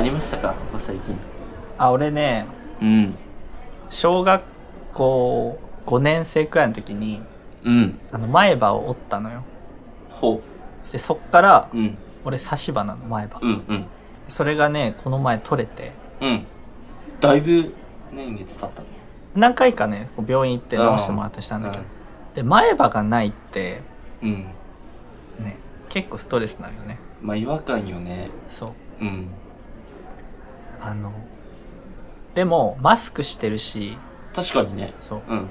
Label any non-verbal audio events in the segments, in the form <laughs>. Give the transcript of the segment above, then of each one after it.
ありましたか？ここ最近。あ俺ねうん。小学校5年生くらいの時にうん。あの前歯を折ったのよ。ほでそっからううん。俺差し歯なの前歯。うんうん。それがねこの前取れて。うん。だいぶ年月経ったの？何回かね病院行って直してもらったりしたんだけど。で前歯がないってうん、うん、ね結構ストレスなんよね。まあ違和感よね。そう。うんあのでもマスクしてるし確かにね。そう。うん。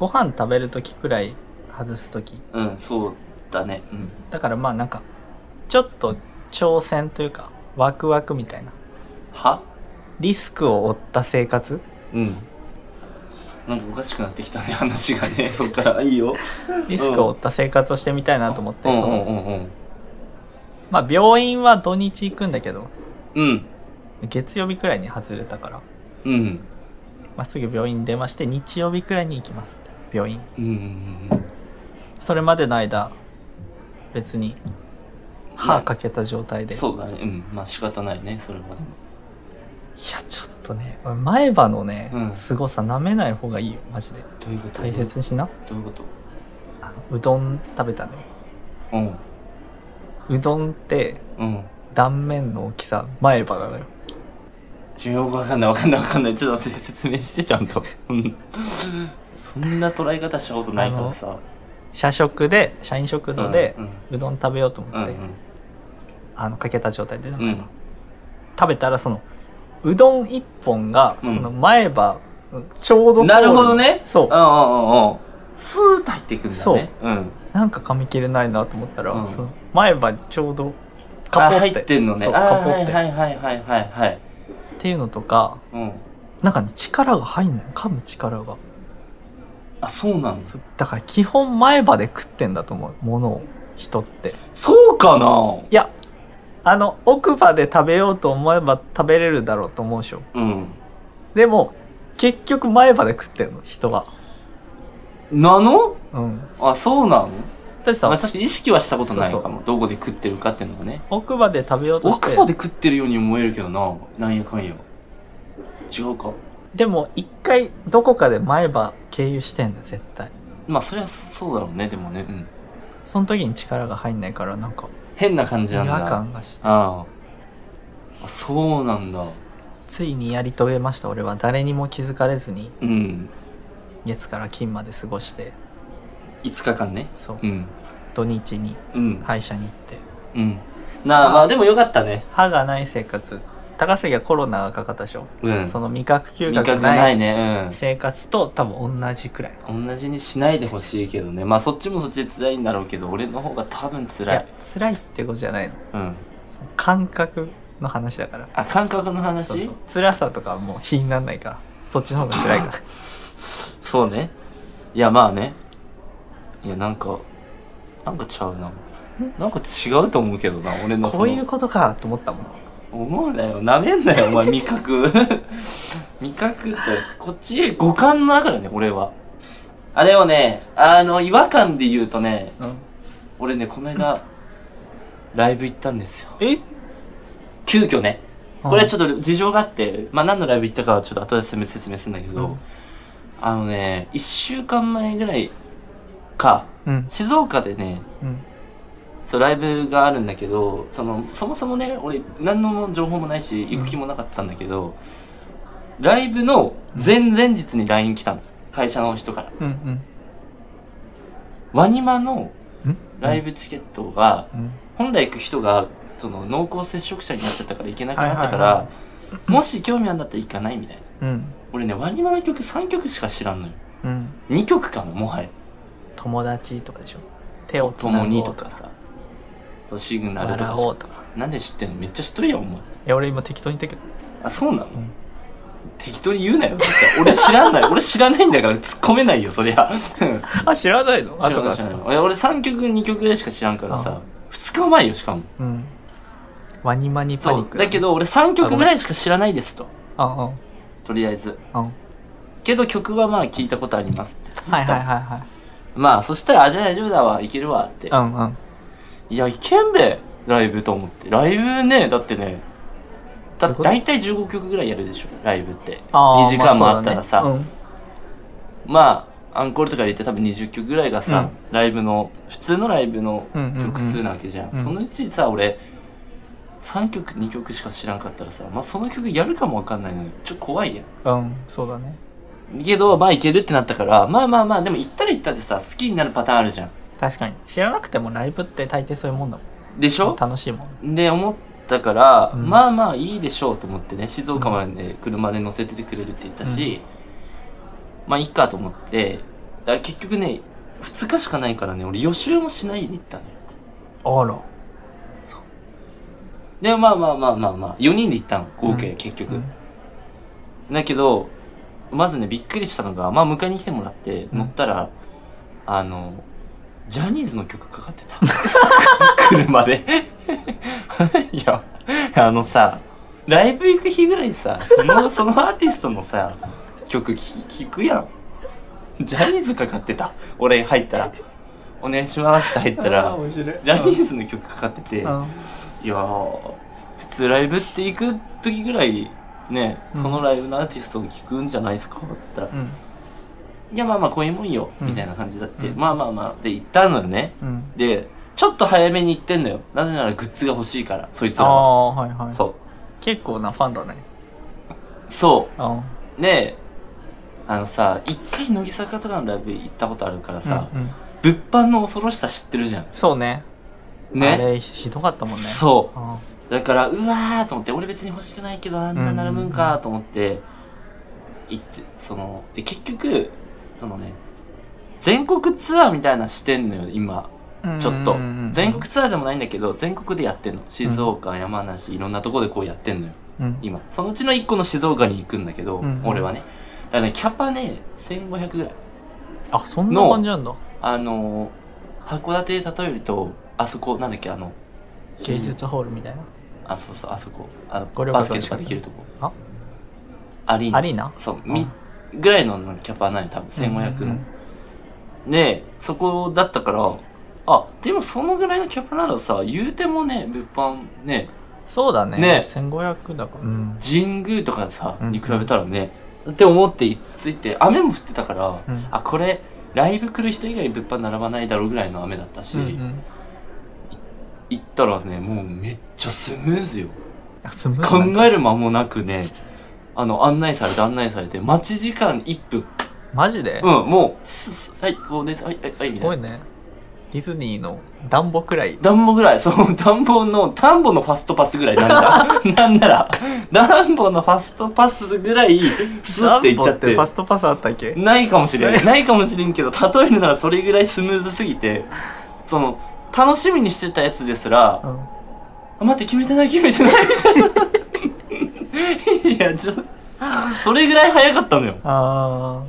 ご飯食べる時くらい外す時。うんそうだね。うん。だからまあなんかちょっと挑戦というかワクワクみたいな。は？リスクを負った生活？うん。なんかおかしくなってきたね話がね。<laughs> そっから。いいよ。リスクを負った生活をしてみたいなと思って、うん。そうのんうんうん。まあ病院は土日行くんだけど。うん月曜日くらいに外れたから、うん。まあ、すぐ病院に電話して日曜日くらいに行きますって。病院。うんうんそれまでの間別に歯かけた状態で、いそうだね。うん。まあ仕方ないね。それはでも。やちょっとね前歯のね、うん。凄さ舐めない方がいいよ。マジで。どういうこと？大切にしな。どういうこと？あのうどん食べたのよ。うん。うどんってうん。断面の大きさ前歯なのよちょよくわかんないわかんないわかんない。ちょっと待って説明してちゃんと。うん。そんな捉え方したことないからさ。社食で社員食堂でうどん食べようと思って、うんうん。あのかけた状態でね、うん。食べたらそのうどん一本がうん。その前歯、ちょうどなるほどね。そう。うんうんうんうん。スーッと入っていくんだね。そう。うん。なんか噛み切れないなと思ったら、うん。その前歯ちょうどあカポって。入ってんのね。カポって、はいはいはいはいはいはいっていうのとかうん。なんかね力が入んない。噛む力が。あそうなんですだから基本前歯で食ってんだと思う。ものを人って。そうかな。いやあの奥歯で食べようと思えば食べれるだろうと思うでしょ。うん。でも結局前歯で食ってんの人は。なの？うん。あそうなの？だってさ、まあ確かに意識はしたことないかも。どこで食ってるかっていうのがね。奥歯で食べようとして。奥歯で食ってるように思えるけどな。なんやかんや。違うか。でも一回どこかで前歯経由してんだよ絶対。まあそりゃそうだろうねでもね。うん。その時に力が入んないからなんか変な感じ違なんだ。和感がして。ああ。あそうなんだ。ついにやり遂げました俺は。誰にも気づかれずにうん。月から金まで過ごして5日間ね。そう。うん。土日にうん。歯医者に行って。うん。なあまあでもよかったね。歯がない生活。高杉はコロナがかかったでしょ、うん。その味覚嗅味覚覚ながないいね生活と多分同じくらい。うん同じにしないでほしいけどね。まあそっちもそっちで辛いんだろうけど俺の方が多分い辛い。や辛いってことじゃないの。うん。その感覚の話だから。あ感覚の話？そうそう。辛さとかはもう比にならないから。そっちの方が辛いから。<laughs> そうね。いや、まあね。いや、なんか、なんかちゃうな。なんか違うと思うけどな、俺のそのこういうことかと思ったもん思うなよ。なめんなよ、お前、味覚。<laughs> 味覚って、こっちへ五感だからね、俺は。あ、でもね、あの、違和感で言うとね、うん俺ね、この間、ライブ行ったんですよ。え？急遽ね。これはちょっと事情があって、まあ何のライブ行ったかはちょっと後で説明説明するんだけど、うんあのね、一週間前ぐらいか、うん静岡でね、うんそう、ライブがあるんだけど、その、そもそもね、俺、何の情報もないし、行く気もなかったんだけど、ライブの前々日に LINE 来たの。会社の人から。うんうんワニマのうん？ライブチケットが、うん本来行く人が、その、濃厚接触者になっちゃったから行けなくなったかはいはいら、もし興味あんだったら行かないみたいな。うん俺ね、ワニマの曲3曲しか知らんのよ。うん2曲かな、もはや。友達とかでしょ？手をつ共なごとかさ。そう、シグナルとか笑おうとかなんで知ってんの？めっちゃ知っとるやん、お前。いや俺今適当に言ったけどあ、そうなの、ん適当に言うなよ。俺知らない。俺知らないんだから突っ込めないよ、そりゃ。<laughs> あ知らないの？あ知らない、そうか知らない。俺俺3曲、2曲ぐらいしか知らんからさ。2日前よ、しかも。うんワニマニパ。ニックだけど、俺3曲ぐらいしか知らないですと。あとりあえず。けど曲はまあ聞いたことありますって。はいはいはいはいまあ、そしたら、あ、じゃあ大丈夫だわ、いけるわって。うんうん。いや、いけんべ、ライブと思って。ライブね、だってね、だって大体15曲ぐらいやるでしょライブって。あー2時間もあったらさ、まあそうだね。まあアンコールとか入れて多分20曲ぐらいがさ、ライブの普通のライブのうんうんうん曲数なわけじゃん,、うんそのうちさ俺3曲2曲しか知らんかったらさ、まあ、その曲やるかもわかんないのにちょっと怖いやんうん、うん、そうだねけどまあいけるってなったからまあまあまあでも行ったら行ったでさ好きになるパターンあるじゃん。確かに。知らなくてもライブって大抵そういうもんだもでしょ？ん楽しいもん。で思ったから、うん。まあまあいいでしょうと思ってね静岡まで車で乗せててくれるって言ったし、まあいいかと思って結局ね2日しかないからね俺予習もしないで行ったのよ。あら。でまあまあまあまあまあ4人で行ったの合計、うん。結局、うん。だけどまずねびっくりしたのがまあ迎えに来てもらってうん。乗ったら、あのジャニーズの曲かかってた。<laughs> 車で。<laughs> いやあのさライブ行く日ぐらいさその <laughs> そのアーティストのさ曲聞聞くやん。ジャニーズかかってた。俺入ったら「お願いします」って入ったらジャニーズの曲かかってて、うん。いやー普通ライブって行く時ぐらいね、うん。そのライブのアーティストを聞くんじゃないですか？っつったら、うん。いやまあまあこういうもんよ、うん。みたいな感じだって、うん。まあまあまあで行ったのよね。うん。でちょっと早めに行ってんのよ。なぜならグッズが欲しいからそいつあらは。あはいはい。そ結構なファンだね。うそう。んうであのさ一回乃木坂とかのライブ行ったことあるからさ、うんうん。物販の恐ろしさ知ってるじゃん。そうねあねれひどかったもんねそううんだから、うわーと思って、俺別に欲しくないけど、あんな並ぶんかと思って、行って、その、で、結局、そのね、全国ツアーみたいなのしてんのよ、今。ちょっと。全国ツアーでもないんだけど、全国でやってんの。静岡、山梨、いろんなとこでこうやってんのよ、うん今。そのうちの一個の静岡に行くんだけど、うんうん俺はね。だからね、キャパね、1500ぐらい。あそんな感じなんだあのー、函館で例えると、あそこ、なんだっけ、あの、芸術ホールみたいな？あ、そうそう、あそこ。あの、バスケとかできるとこ。あ？アリーナ。アリーナ？そう、み、ぐらいのキャパない多分、1500の。うんで、そこだったから、あ、でもそのぐらいのキャパならさ、言うてもね、物販ね、そうだね。ね。1500だから。うん。神宮とかさ、うんに比べたらね、って思っていついて、雨も降ってたから、うん。あ、これ、ライブ来る人以外物販並ばないだろうぐらいの雨だったし、うんうん行ったらね、もうめっちゃスムーズよ。あスムーズ考なんだえる間もなくね、あの、案内されて案内されて、待ち時間1分。マジで？うん、もう、すすはい、こうです、はい、はい、はい、みたいな。すごいねディズニーの暖房くらい暖房ぐらい、そう、暖房の、暖房のファストパスぐらいなんだ。<laughs> なんなら、暖房のファストパスぐらい、スッていっちゃって。暖房ファストパスあったっけ？ないかもしれん。ないかもしれんけど、例えるならそれぐらいスムーズすぎて、その、楽しみにしてたやつですら、うんあ待って、決めてない、決めてない、みたいな。いや、ちょ、それぐらい早かったのよ。あ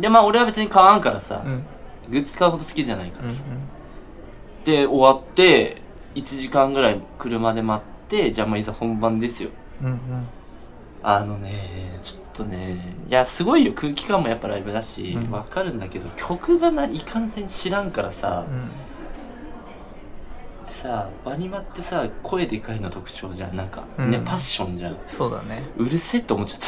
で、まあ俺は別に買わんからさあ、うんグッズ買うほど好きじゃないかうんらさ。で、終わって、1時間ぐらい車で待って、じゃあまあいざ本番ですよ。うんうんあのね、ちょっとね、いや、すごいよ、空気感もやっぱライブだしう、んわ、かるんだけど、曲がないかんせん知らんからさ、うんさ、ワニマってさ、声でかいの特徴じゃん。なんか、うん。ね、パッションじゃん。そうだね。うるせえって思っちゃっ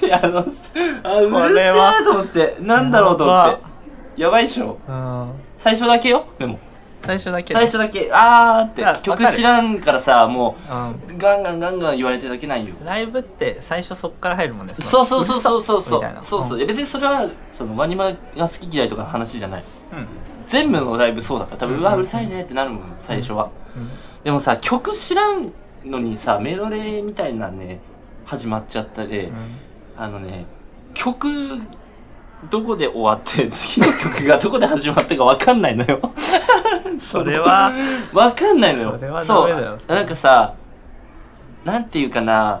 た。<laughs> いや、あの、あ、うるせえと思って、なんだろうと思って。やばいっしょ。うん。最初だけよ、でも。最初だけ最初だけ、あーって。いや、曲わかる。知らんからさ、もうガンガンガンガン言われてるだけないよ。ライブって最初そっから入るもんねそうそうそうそうそうそう。そうそう、いや別にそれはそのワニマが好き嫌いとかの話じゃない。うん全部のライブそうだから多分、ううんわうるさいねってなるもん最初は、うん。でもさ曲知らんのにさメドレーみたいなね始まっちゃったで、うん。あのね曲どこで終わって <laughs> 次の曲がどこで始まったか分 <laughs> かんないのよ。それは分かんないのよ。それはダメだよ。そうなんかさなんていうかな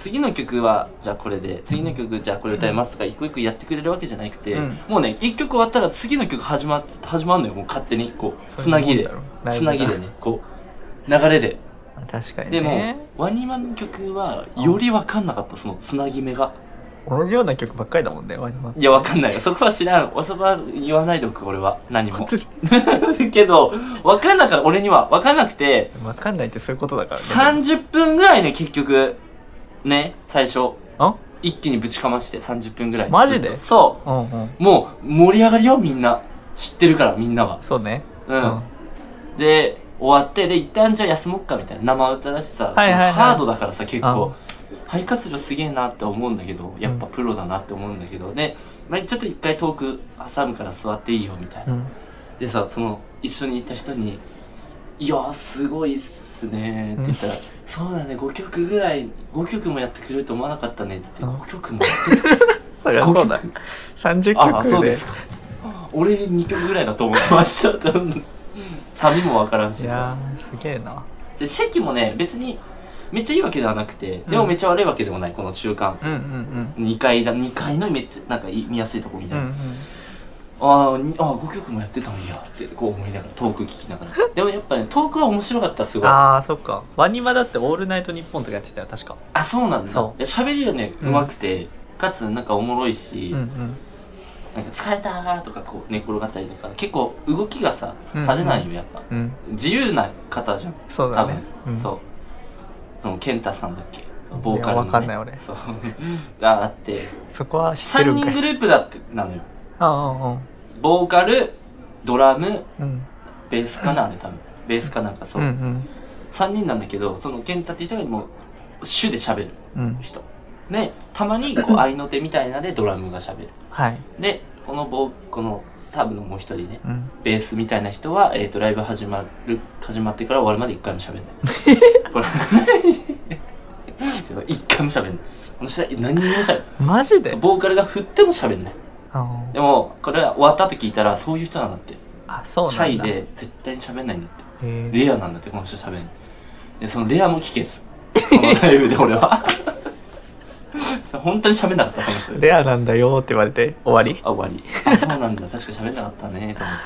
次の曲はじゃあこれで次の曲じゃあこれ歌いますとか一個一個やってくれるわけじゃなくて、うん。もうね一曲終わったら次の曲始まっ始まるのよもう勝手にこうつなぎで。つなぎでねこう流れで。確かにでも、ねワニマの曲はより分かんなかったそのつなぎ目が。同じような曲ばっかりだもんねワニマいや、わかんない。よ。そこは知らん。そこは言わないでおく、俺は。何も。<laughs> けど、わかんなかった、俺には。わかんなくて、わかんないってそういうことだからね。30分ぐらいね、結局、ね、最初。あ？一気にぶちかまして30分ぐらい。マジで？そうんうんう。もう、盛り上がりよ、みんな。知ってるから、みんなは。そうねうん。で、終わって、で、一旦じゃあ休もっか、みたいな。生歌だしさ、はいはいはいハードだからさ、結構うん。肺活量すげえなって思うんだけど、やっぱプロだなって思うんだけど、で、まあ、ちょっと一回遠く挟むから座っていいよ、みたいな。うんでさ、その、一緒に行った人に、いやー、すごいっすねーって言ったら、そうだね、5曲ぐらい、5曲もやってくれると思わなかったねって言って、うん。5曲も。やってくれるそりゃそうだ。5曲。30ああ、そう曲でです。か。俺2曲ぐらいだと思ってました。サビもわからんしさ。いやーすげえな。で席もね、別に、めっちゃいいわけではなくて、でもめっちゃ悪いわけでもない、この中間。うんうんうん。2階だ、2階のめっちゃ、なんかい見やすいとこみたいな。うんうんああー、5曲もやってたんやって、こう思いながら、トーク聞きながら。<laughs> でもやっぱね、トークは面白かった、すごい。あああそっか。ワニマだって「オールナイトニッポン」とかやってたよ確か。そうなんだ。そいや喋りがね、うんうまくて、かつなんかおもろいし、うんうん。なんか疲れたーとかこう寝転がったりとか、結構動きがさ、うん派手なんよ、やっぱ。うん。自由な方じゃん。多分そうだね、うん。そう。その健太さんだっけ？ボーカルの、ね、かんない俺。そう。<laughs> があって。そこは知ってる3んかい。人グループだってなのよ。ああボーカルドラムうん。うんベースかなあれ多分。ベースかなんかそう、うんうん。3人なんだけどその健太っていう人がもう主で喋るうん。人。でたまにこう <laughs> 合いの手みたいなでドラムが喋る。はい。でこのボーこのサブのもう一人ねうん。ベースみたいな人は、えー、とライブ始まる始まってから終わるまで一回も喋んない。<laughs> これ。<laughs> 一回も喋んない。この人は何にも喋んない。マジで？ボーカルが振っても喋んない。あでもこれは終わった後聞いたらそういう人なんだって。あそうシなんだ。ャイで絶対に喋んないんだって。レアなんだってこの人喋んないでそのレアも聞けず。そのライブで俺は。本当に喋んなかったその人。レアなんだよって言われて終わり？あ終わり。あそうなんだ。確か喋んなかったねと思っ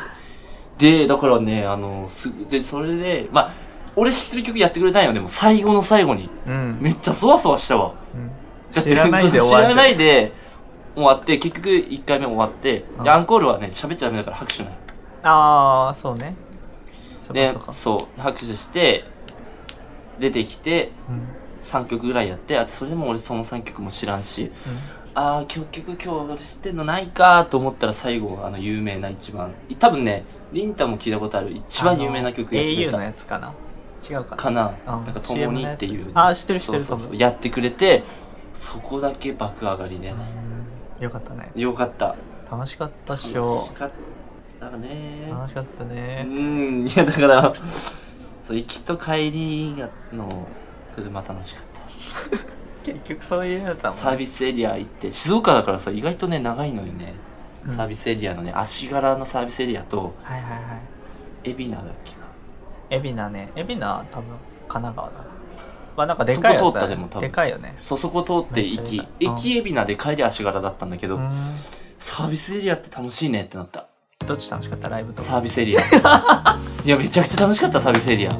て。でだからねあのすでそれでまあ俺知ってる曲やってくれたんよ。でも最後の最後に。うん。めっちゃそわそわしたわ。うん。だって知らないで終わっ知らないてで終わって結局1回目終わってうん。でアンコールはね喋っちゃダメだから拍手ないああそうね。そっでかそっか。そう拍手して出てきてうん。3曲ぐらいやってあとそれでも俺その3曲も知らんしああ結局今日俺知ってんのないかと思ったら最後あの有名な一番。多分ねリンタも聞いたことある一番有名な曲やってくれ au たのやつかな？違うかな？かな。うん。なんか「ともに」っていう。CM のやつ。あー知ってる知ってるそうそうそう。やってくれてそこだけ爆上がりでうんよかったね。よかった。楽しかったっし楽ょしかったね。楽しかったうねん。いやだからそう行きと帰りがの車楽しかった。<laughs> 結局そういうやつだもんね。サービスエリア行って静岡だからさ意外とね長いのよね、うん。サービスエリアのね足柄のサービスエリアとはいはいはい。海老名だっけな。海老名ね。海老名は多分神奈川だなまあなんかでかいやつそこ通ったでも多分。でかいよね。そそこ通って行き駅海老名で帰り足柄だったんだけど、うん。サービスエリアって楽しいねってなった。どっち楽しかった？ライブとか。サービスエリア。いやめちゃくちゃ楽しかったサービスエリア